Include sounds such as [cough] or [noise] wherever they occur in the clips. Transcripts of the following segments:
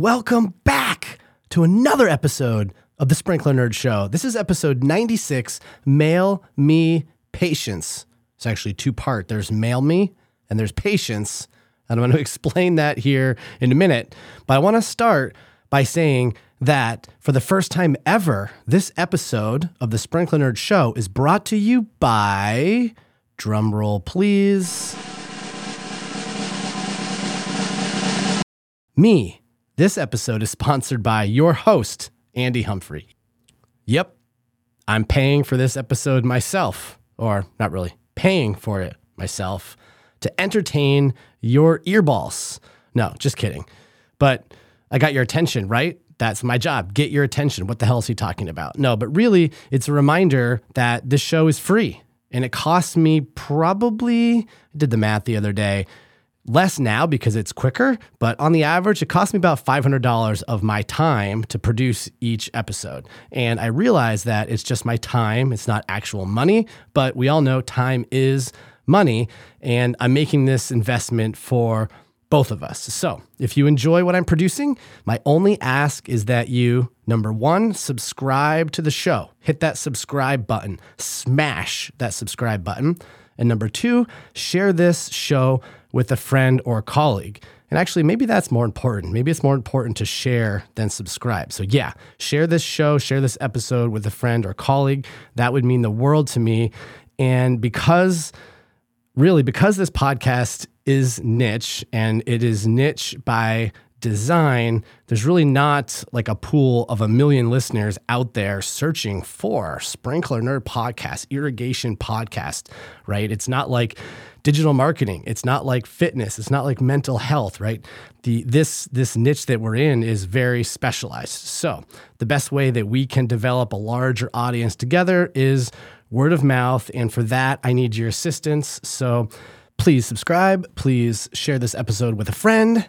Welcome back to another episode of the Sprinkler Nerd Show. This is episode 96 Mail Me Patience. It's actually two part. There's Mail Me and there's Patience. And I'm going [laughs] to explain that here in a minute. But I want to start by saying that for the first time ever, this episode of the Sprinkler Nerd Show is brought to you by, drumroll please, me. This episode is sponsored by your host, Andy Humphrey. Yep, I'm paying for this episode myself, or not really, paying for it myself to entertain your earballs. No, just kidding. But I got your attention, right? That's my job. Get your attention. What the hell is he talking about? No, but really, it's a reminder that this show is free and it costs me probably, I did the math the other day, less now because it's quicker, but on the average, it costs me about $500 of my time to produce each episode. And I realize that it's just my time, it's not actual money, but we all know time is money. And I'm making this investment for both of us. So if you enjoy what I'm producing, my only ask is that you, number one, subscribe to the show. Hit that subscribe button, smash that subscribe button. And number two, share this show with a friend or colleague. And actually, maybe that's more important. Maybe it's more important to share than subscribe. So, yeah, share this show, share this episode with a friend or colleague. That would mean the world to me. And because, really, because this podcast is niche and it is niche by design, there's really not like a pool of a million listeners out there searching for Sprinkler Nerd Podcast, Irrigation Podcast, right? It's not like digital marketing. It's not like fitness. It's not like mental health, right? The this this niche that we're in is very specialized. So, the best way that we can develop a larger audience together is word of mouth, and for that I need your assistance. So, please subscribe, please share this episode with a friend,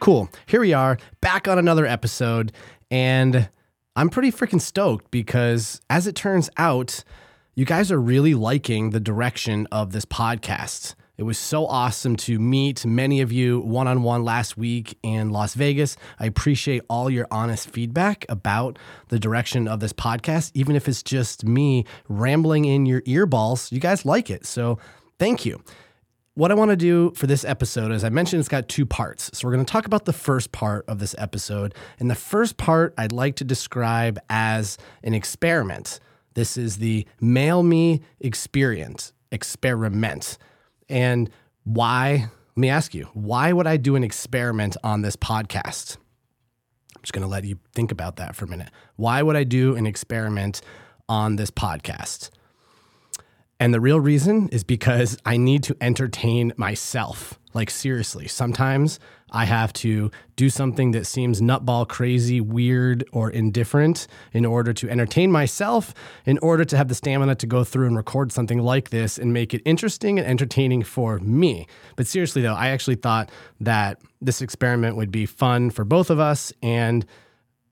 Cool. Here we are, back on another episode, and I'm pretty freaking stoked because as it turns out, you guys are really liking the direction of this podcast. It was so awesome to meet many of you one on one last week in Las Vegas. I appreciate all your honest feedback about the direction of this podcast, even if it's just me rambling in your earballs. You guys like it. So thank you. What I want to do for this episode, as I mentioned, it's got two parts. So we're going to talk about the first part of this episode. And the first part I'd like to describe as an experiment. This is the Mail Me experience, experiment. And why? Let me ask you, why would I do an experiment on this podcast? I'm just going to let you think about that for a minute. Why would I do an experiment on this podcast? And the real reason is because I need to entertain myself. Like, seriously, sometimes I have to do something that seems nutball crazy, weird, or indifferent in order to entertain myself, in order to have the stamina to go through and record something like this and make it interesting and entertaining for me. But seriously, though, I actually thought that this experiment would be fun for both of us and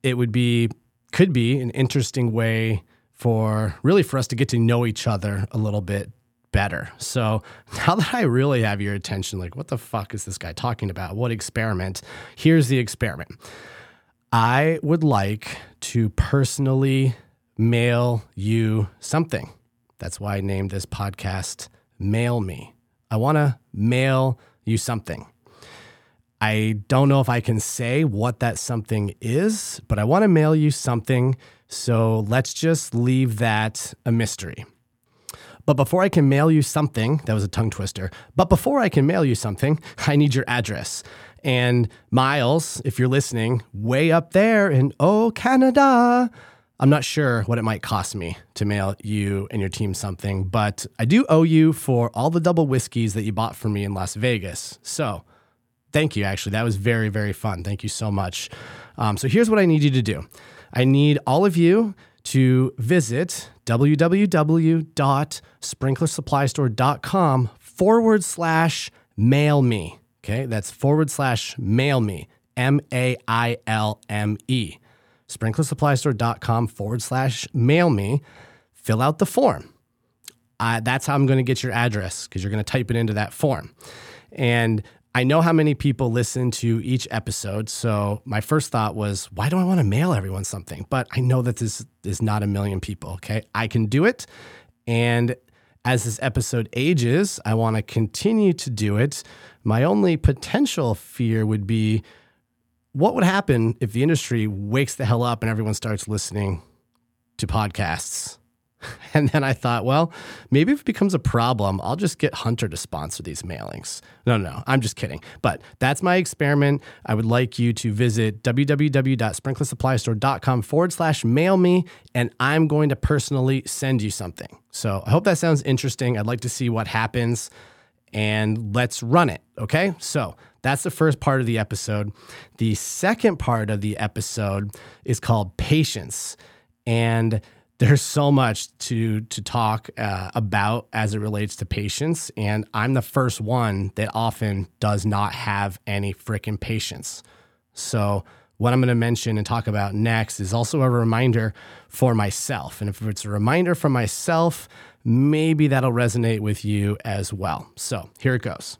it would be, could be an interesting way for really for us to get to know each other a little bit better. So now that I really have your attention, like, what the fuck is this guy talking about? What experiment? Here's the experiment. I would like to personally mail you something. That's why I named this podcast Mail Me. I want to mail you something. I don't know if I can say what that something is, but I want to mail you something so let's just leave that a mystery. But before I can mail you something, that was a tongue twister. But before I can mail you something, [laughs] I need your address. And Miles, if you're listening, way up there in Oh, Canada, I'm not sure what it might cost me to mail you and your team something, but I do owe you for all the double whiskeys that you bought for me in Las Vegas. So thank you. Actually, that was very, very fun. Thank you so much. Um, so here's what I need you to do I need all of you to visit www.sprinklersupplystore.com forward slash mail me. Okay, that's forward slash mail me, M A I L M E. Sprinklersupplystore.com forward slash mail me. Fill out the form. Uh, that's how I'm going to get your address because you're going to type it into that form. And I know how many people listen to each episode. So my first thought was, why do I want to mail everyone something? But I know that this is not a million people. Okay. I can do it. And as this episode ages, I want to continue to do it. My only potential fear would be what would happen if the industry wakes the hell up and everyone starts listening to podcasts? [laughs] And then I thought, well, maybe if it becomes a problem, I'll just get Hunter to sponsor these mailings. No, no, no, I'm just kidding. But that's my experiment. I would like you to visit www.sprinklersupplystore.com forward slash mail me, and I'm going to personally send you something. So I hope that sounds interesting. I'd like to see what happens, and let's run it. Okay. So that's the first part of the episode. The second part of the episode is called patience. And there's so much to to talk uh, about as it relates to patience and i'm the first one that often does not have any freaking patience. So what i'm going to mention and talk about next is also a reminder for myself and if it's a reminder for myself maybe that'll resonate with you as well. So here it goes.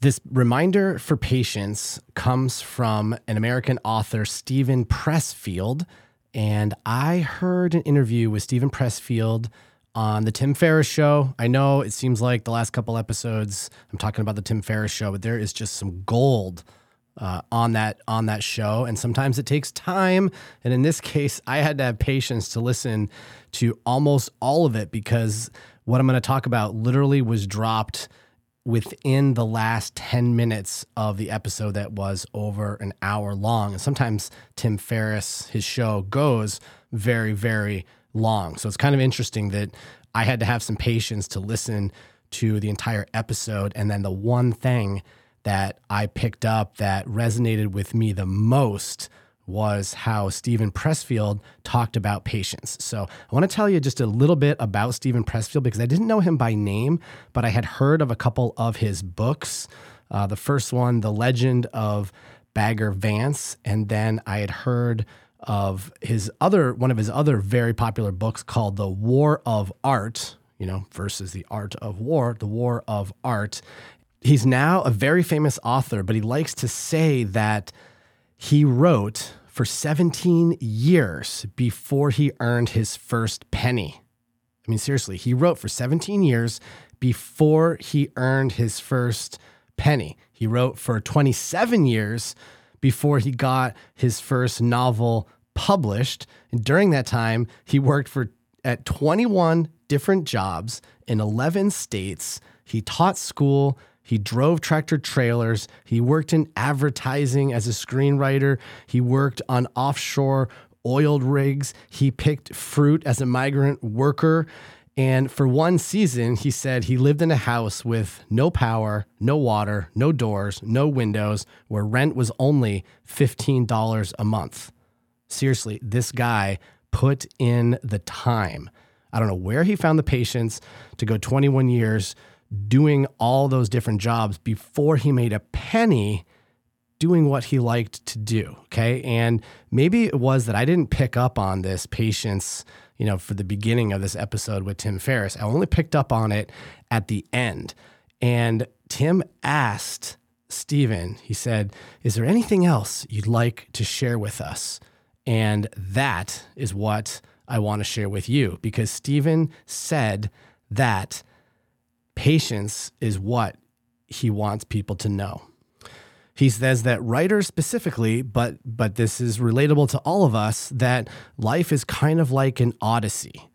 This reminder for patience comes from an american author steven pressfield and I heard an interview with Steven Pressfield on the Tim Ferriss show. I know it seems like the last couple episodes I'm talking about the Tim Ferriss show, but there is just some gold uh, on that on that show, and sometimes it takes time. And in this case, I had to have patience to listen to almost all of it because what I'm going to talk about literally was dropped within the last 10 minutes of the episode that was over an hour long. And sometimes Tim Ferriss, his show goes very, very long. So it's kind of interesting that I had to have some patience to listen to the entire episode. And then the one thing that I picked up that resonated with me the most was how Steven Pressfield talked about patience. So I want to tell you just a little bit about Steven Pressfield because I didn't know him by name, but I had heard of a couple of his books. Uh, the first one, The Legend of Bagger Vance, and then I had heard of his other one of his other very popular books called The War of Art, you know, versus the art of war, The War of Art. He's now a very famous author, but he likes to say that he wrote for 17 years before he earned his first penny. I mean, seriously, he wrote for 17 years before he earned his first penny. He wrote for 27 years before he got his first novel published. And during that time, he worked for at 21 different jobs in 11 states. He taught school, he drove tractor trailers. He worked in advertising as a screenwriter. He worked on offshore oiled rigs. He picked fruit as a migrant worker. And for one season, he said he lived in a house with no power, no water, no doors, no windows, where rent was only $15 a month. Seriously, this guy put in the time. I don't know where he found the patience to go 21 years doing all those different jobs before he made a penny doing what he liked to do. Okay. And maybe it was that I didn't pick up on this patience, you know, for the beginning of this episode with Tim Ferriss. I only picked up on it at the end. And Tim asked Steven, he said, Is there anything else you'd like to share with us? And that is what I want to share with you because Steven said that patience is what he wants people to know. He says that writers specifically, but but this is relatable to all of us that life is kind of like an odyssey.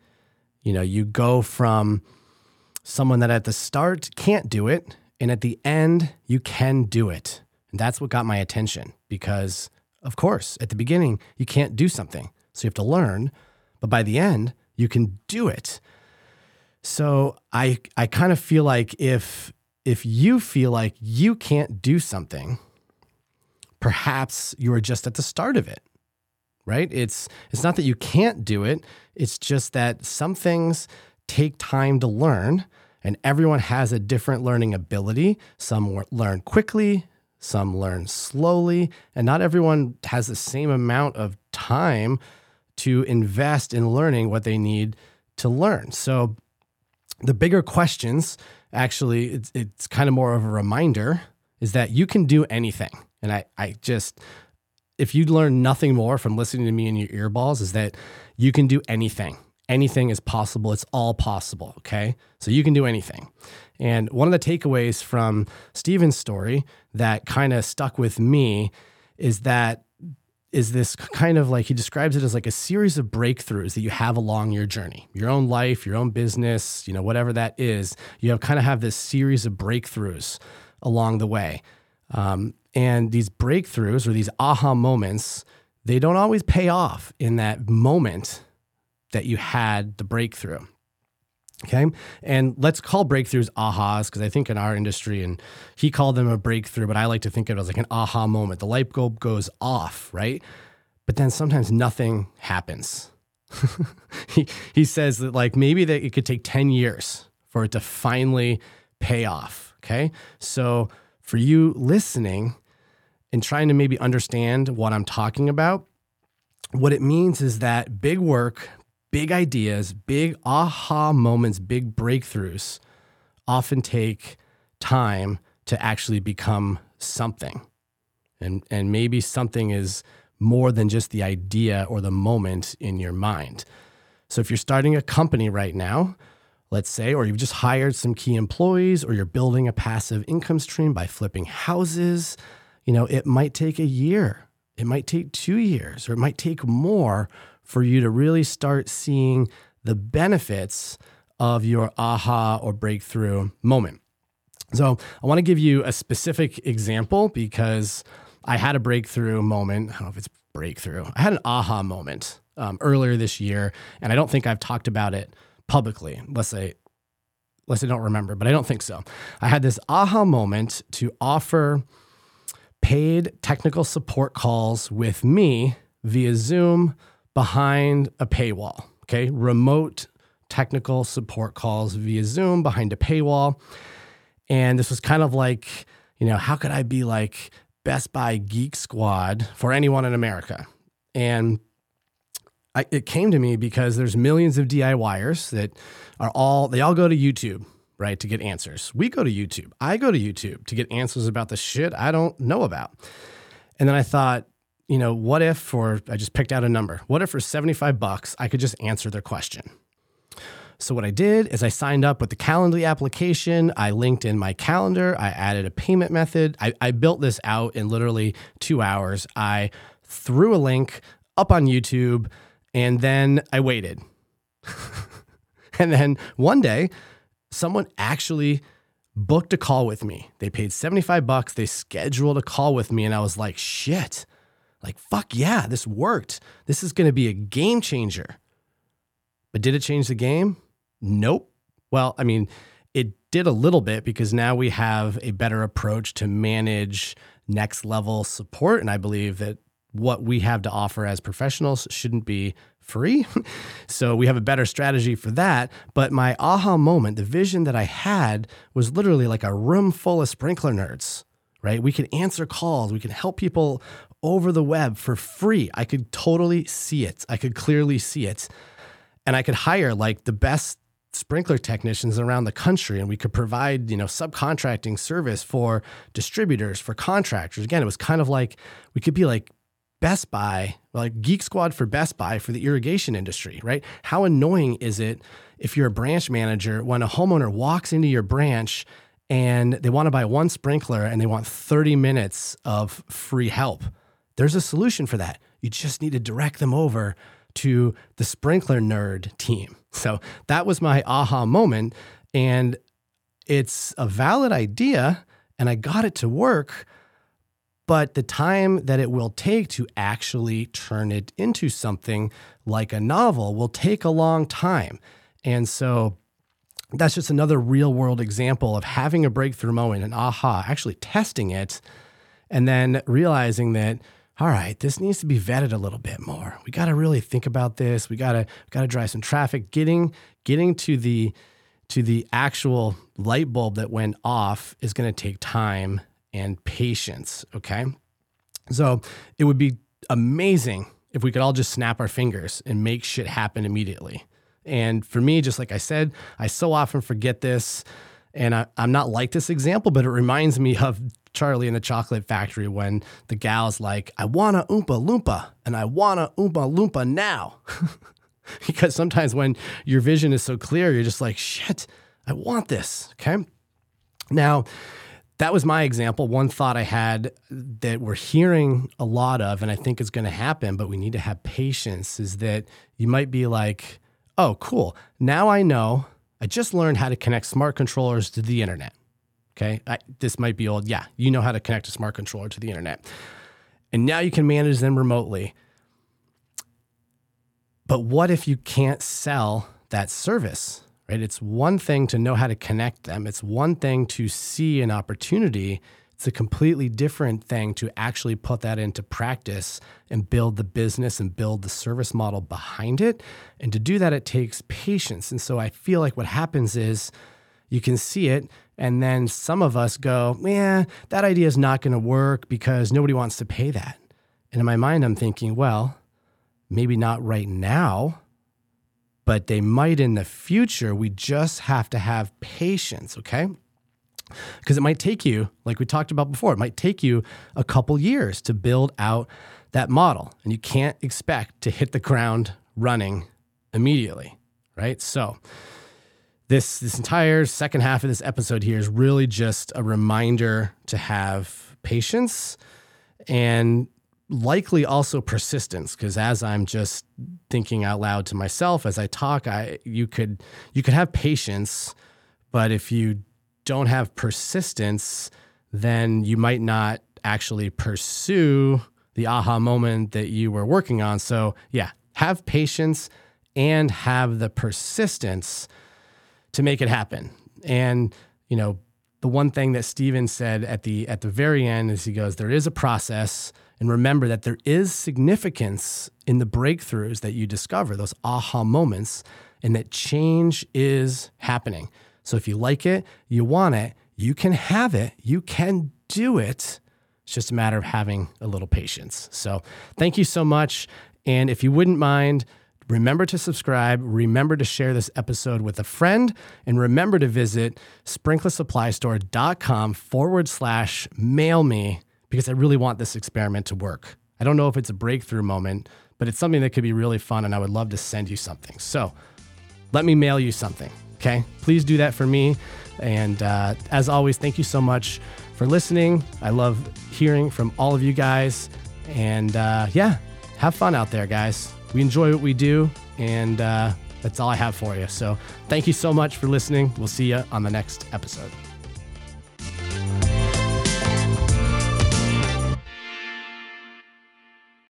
You know, you go from someone that at the start can't do it and at the end you can do it. And that's what got my attention because of course, at the beginning you can't do something. So you have to learn, but by the end you can do it. So I I kind of feel like if if you feel like you can't do something, perhaps you are just at the start of it. Right? It's it's not that you can't do it, it's just that some things take time to learn and everyone has a different learning ability. Some learn quickly, some learn slowly, and not everyone has the same amount of time to invest in learning what they need to learn. So the bigger questions actually it's, it's kind of more of a reminder is that you can do anything. And I, I just if you learn nothing more from listening to me in your earballs is that you can do anything. Anything is possible. It's all possible okay? So you can do anything. And one of the takeaways from steven's story that kind of stuck with me is that is this kind of like he describes it as like a series of breakthroughs that you have along your journey your own life your own business you know whatever that is you have kind of have this series of breakthroughs along the way. Um, and these breakthroughs or these aha moments they don't always pay off in that moment that you had the breakthrough Okay. And let's call breakthroughs ahas because I think in our industry, and he called them a breakthrough, but I like to think of it as like an aha moment. The light bulb goes off, right? But then sometimes nothing happens. [laughs] he, he says that like maybe that it could take 10 years for it to finally pay off. Okay. So for you listening and trying to maybe understand what I'm talking about, what it means is that big work, big ideas, big aha moments, big breakthroughs often take time to actually become something. And, and maybe something is more than just the idea or the moment in your mind. So if you're starting a company right now, let's say, or you've just hired some key employees, or you're building a passive income stream by flipping houses, you know, it might take a year, it might take two years, or it might take more for you to really start seeing the benefits of your aha or breakthrough moment. So, I want to give you a specific example because I had a breakthrough moment. I don't know if it's breakthrough. I had an aha moment um, earlier this year, and I don't think I've talked about it publicly, unless I, unless I don't remember, but I don't think so. I had this aha moment to offer paid technical support calls with me via Zoom behind a paywall. Okay. Remote technical support calls via Zoom behind a paywall. And this was kind of like, you know, how could I be like Best Buy Geek Squad for anyone in America? And I, it came to me because there's millions of DIYers that are all, they all go to YouTube, right, to get answers. We go to YouTube. I go to YouTube to get answers about the shit I don't know about. And then I thought, you know, what if for I just picked out a number. What if for 75 bucks I could just answer their question? So what I did is I signed up with the Calendly application. I linked in my calendar. I added a payment method. I, I built this out in literally two hours. I threw a link up on YouTube and then I waited. [laughs] and then one day, someone actually booked a call with me. They paid 75 bucks. They scheduled a call with me and I was like, "Shit like, fuck yeah, this worked. This is going to be a game changer. But did it change the game? Nope. Well, I mean, it did a little bit because now we have a better approach to manage next level support. And I believe that what we have to offer as professionals shouldn't be free. [laughs] so we have a better strategy for that. But my aha moment, the vision that I had was literally like a room full of sprinkler nerds, right? We could answer calls, we could help people over the web for free. I could totally see it. I could clearly see it. And I could hire like the best sprinkler technicians around the country and we could provide, you know, subcontracting service for distributors, for contractors. Again, it was kind of like we could be like Best Buy, like Geek Squad for Best Buy for the irrigation industry, right? How annoying is it if you're a branch manager when a homeowner walks into your branch and they want to buy one sprinkler and they want 30 minutes of free help? There's a solution for that. You just need to direct them over to the sprinkler nerd team. So that was my aha moment. And it's a valid idea, and I got it to work. But the time that it will take to actually turn it into something like a novel will take a long time. And so that's just another real world example of having a breakthrough moment, an aha, actually testing it, and then realizing that all right, this needs to be vetted a little bit more. We got to really think about this. We got to got to drive some traffic. Getting getting to the to the actual light bulb that went off is going to take time and patience. Okay, so it would be amazing if we could all just snap our fingers and make shit happen immediately. And for me, just like I said, I so often forget this. And I, am not like this example, but it reminds me of Charlie in the Chocolate Factory when the gal's like, I want a Oompa Loompa and I want a Oompa Loompa now. [laughs] because sometimes when your vision is so clear, you're just like, shit, I want this. Okay. Now, that was my example. One thought I had that we're hearing a lot of, and I think is going to happen, but we need to have patience is that you might be like, oh, cool. Now I know I just learned how to connect smart controllers to the internet. Okay. I, this might be old. Yeah. You know how to connect a smart controller to the internet. And now you can manage them remotely. But what if you can't sell that service? Right? It's one thing to know how to connect them. It's one thing to see an opportunity. It's a completely different thing to actually put that into practice and build the business and build the service model behind it. And to do that, it takes patience. And so I feel like what happens is you can see it and then some of us go, yeah, that idea is not going to work because nobody wants to pay that. And in my mind, I'm thinking, well, maybe not right now, but they might in the future. We just have to have patience, okay? Because it might take you, like we talked about before, it might take you a couple years to build out that model. And you can't expect to hit the ground running immediately, right? So, this this entire second half of this episode here is really just a reminder to have patience and likely also persistence because as i'm just thinking out loud to myself as i talk i you could you could have patience but if you don't have persistence then you might not actually pursue the aha moment that you were working on so yeah have patience and have the persistence to make it happen. And, you know, the one thing that Steven said at the at the very end is he goes, there is a process. And remember that there is significance in the breakthroughs that you discover, those aha moments, and that change is happening. So if you like it, you want it, you can have it, you can do it. It's just a matter of having a little patience. So thank you so much. And if you wouldn't mind, Remember to subscribe, remember to share this episode with a friend, and remember to visit sprinklersupplystore.com forward slash mail me because I really want this experiment to work. I don't know if it's a breakthrough moment, but it's something that could be really fun, and I would love to send you something. So let me mail you something, okay? Please do that for me. And uh, as always, thank you so much for listening. I love hearing from all of you guys. And uh, yeah, have fun out there, guys we enjoy what we do, and uh, that's all I have for you. So thank you so much for listening. We'll see you on the next episode.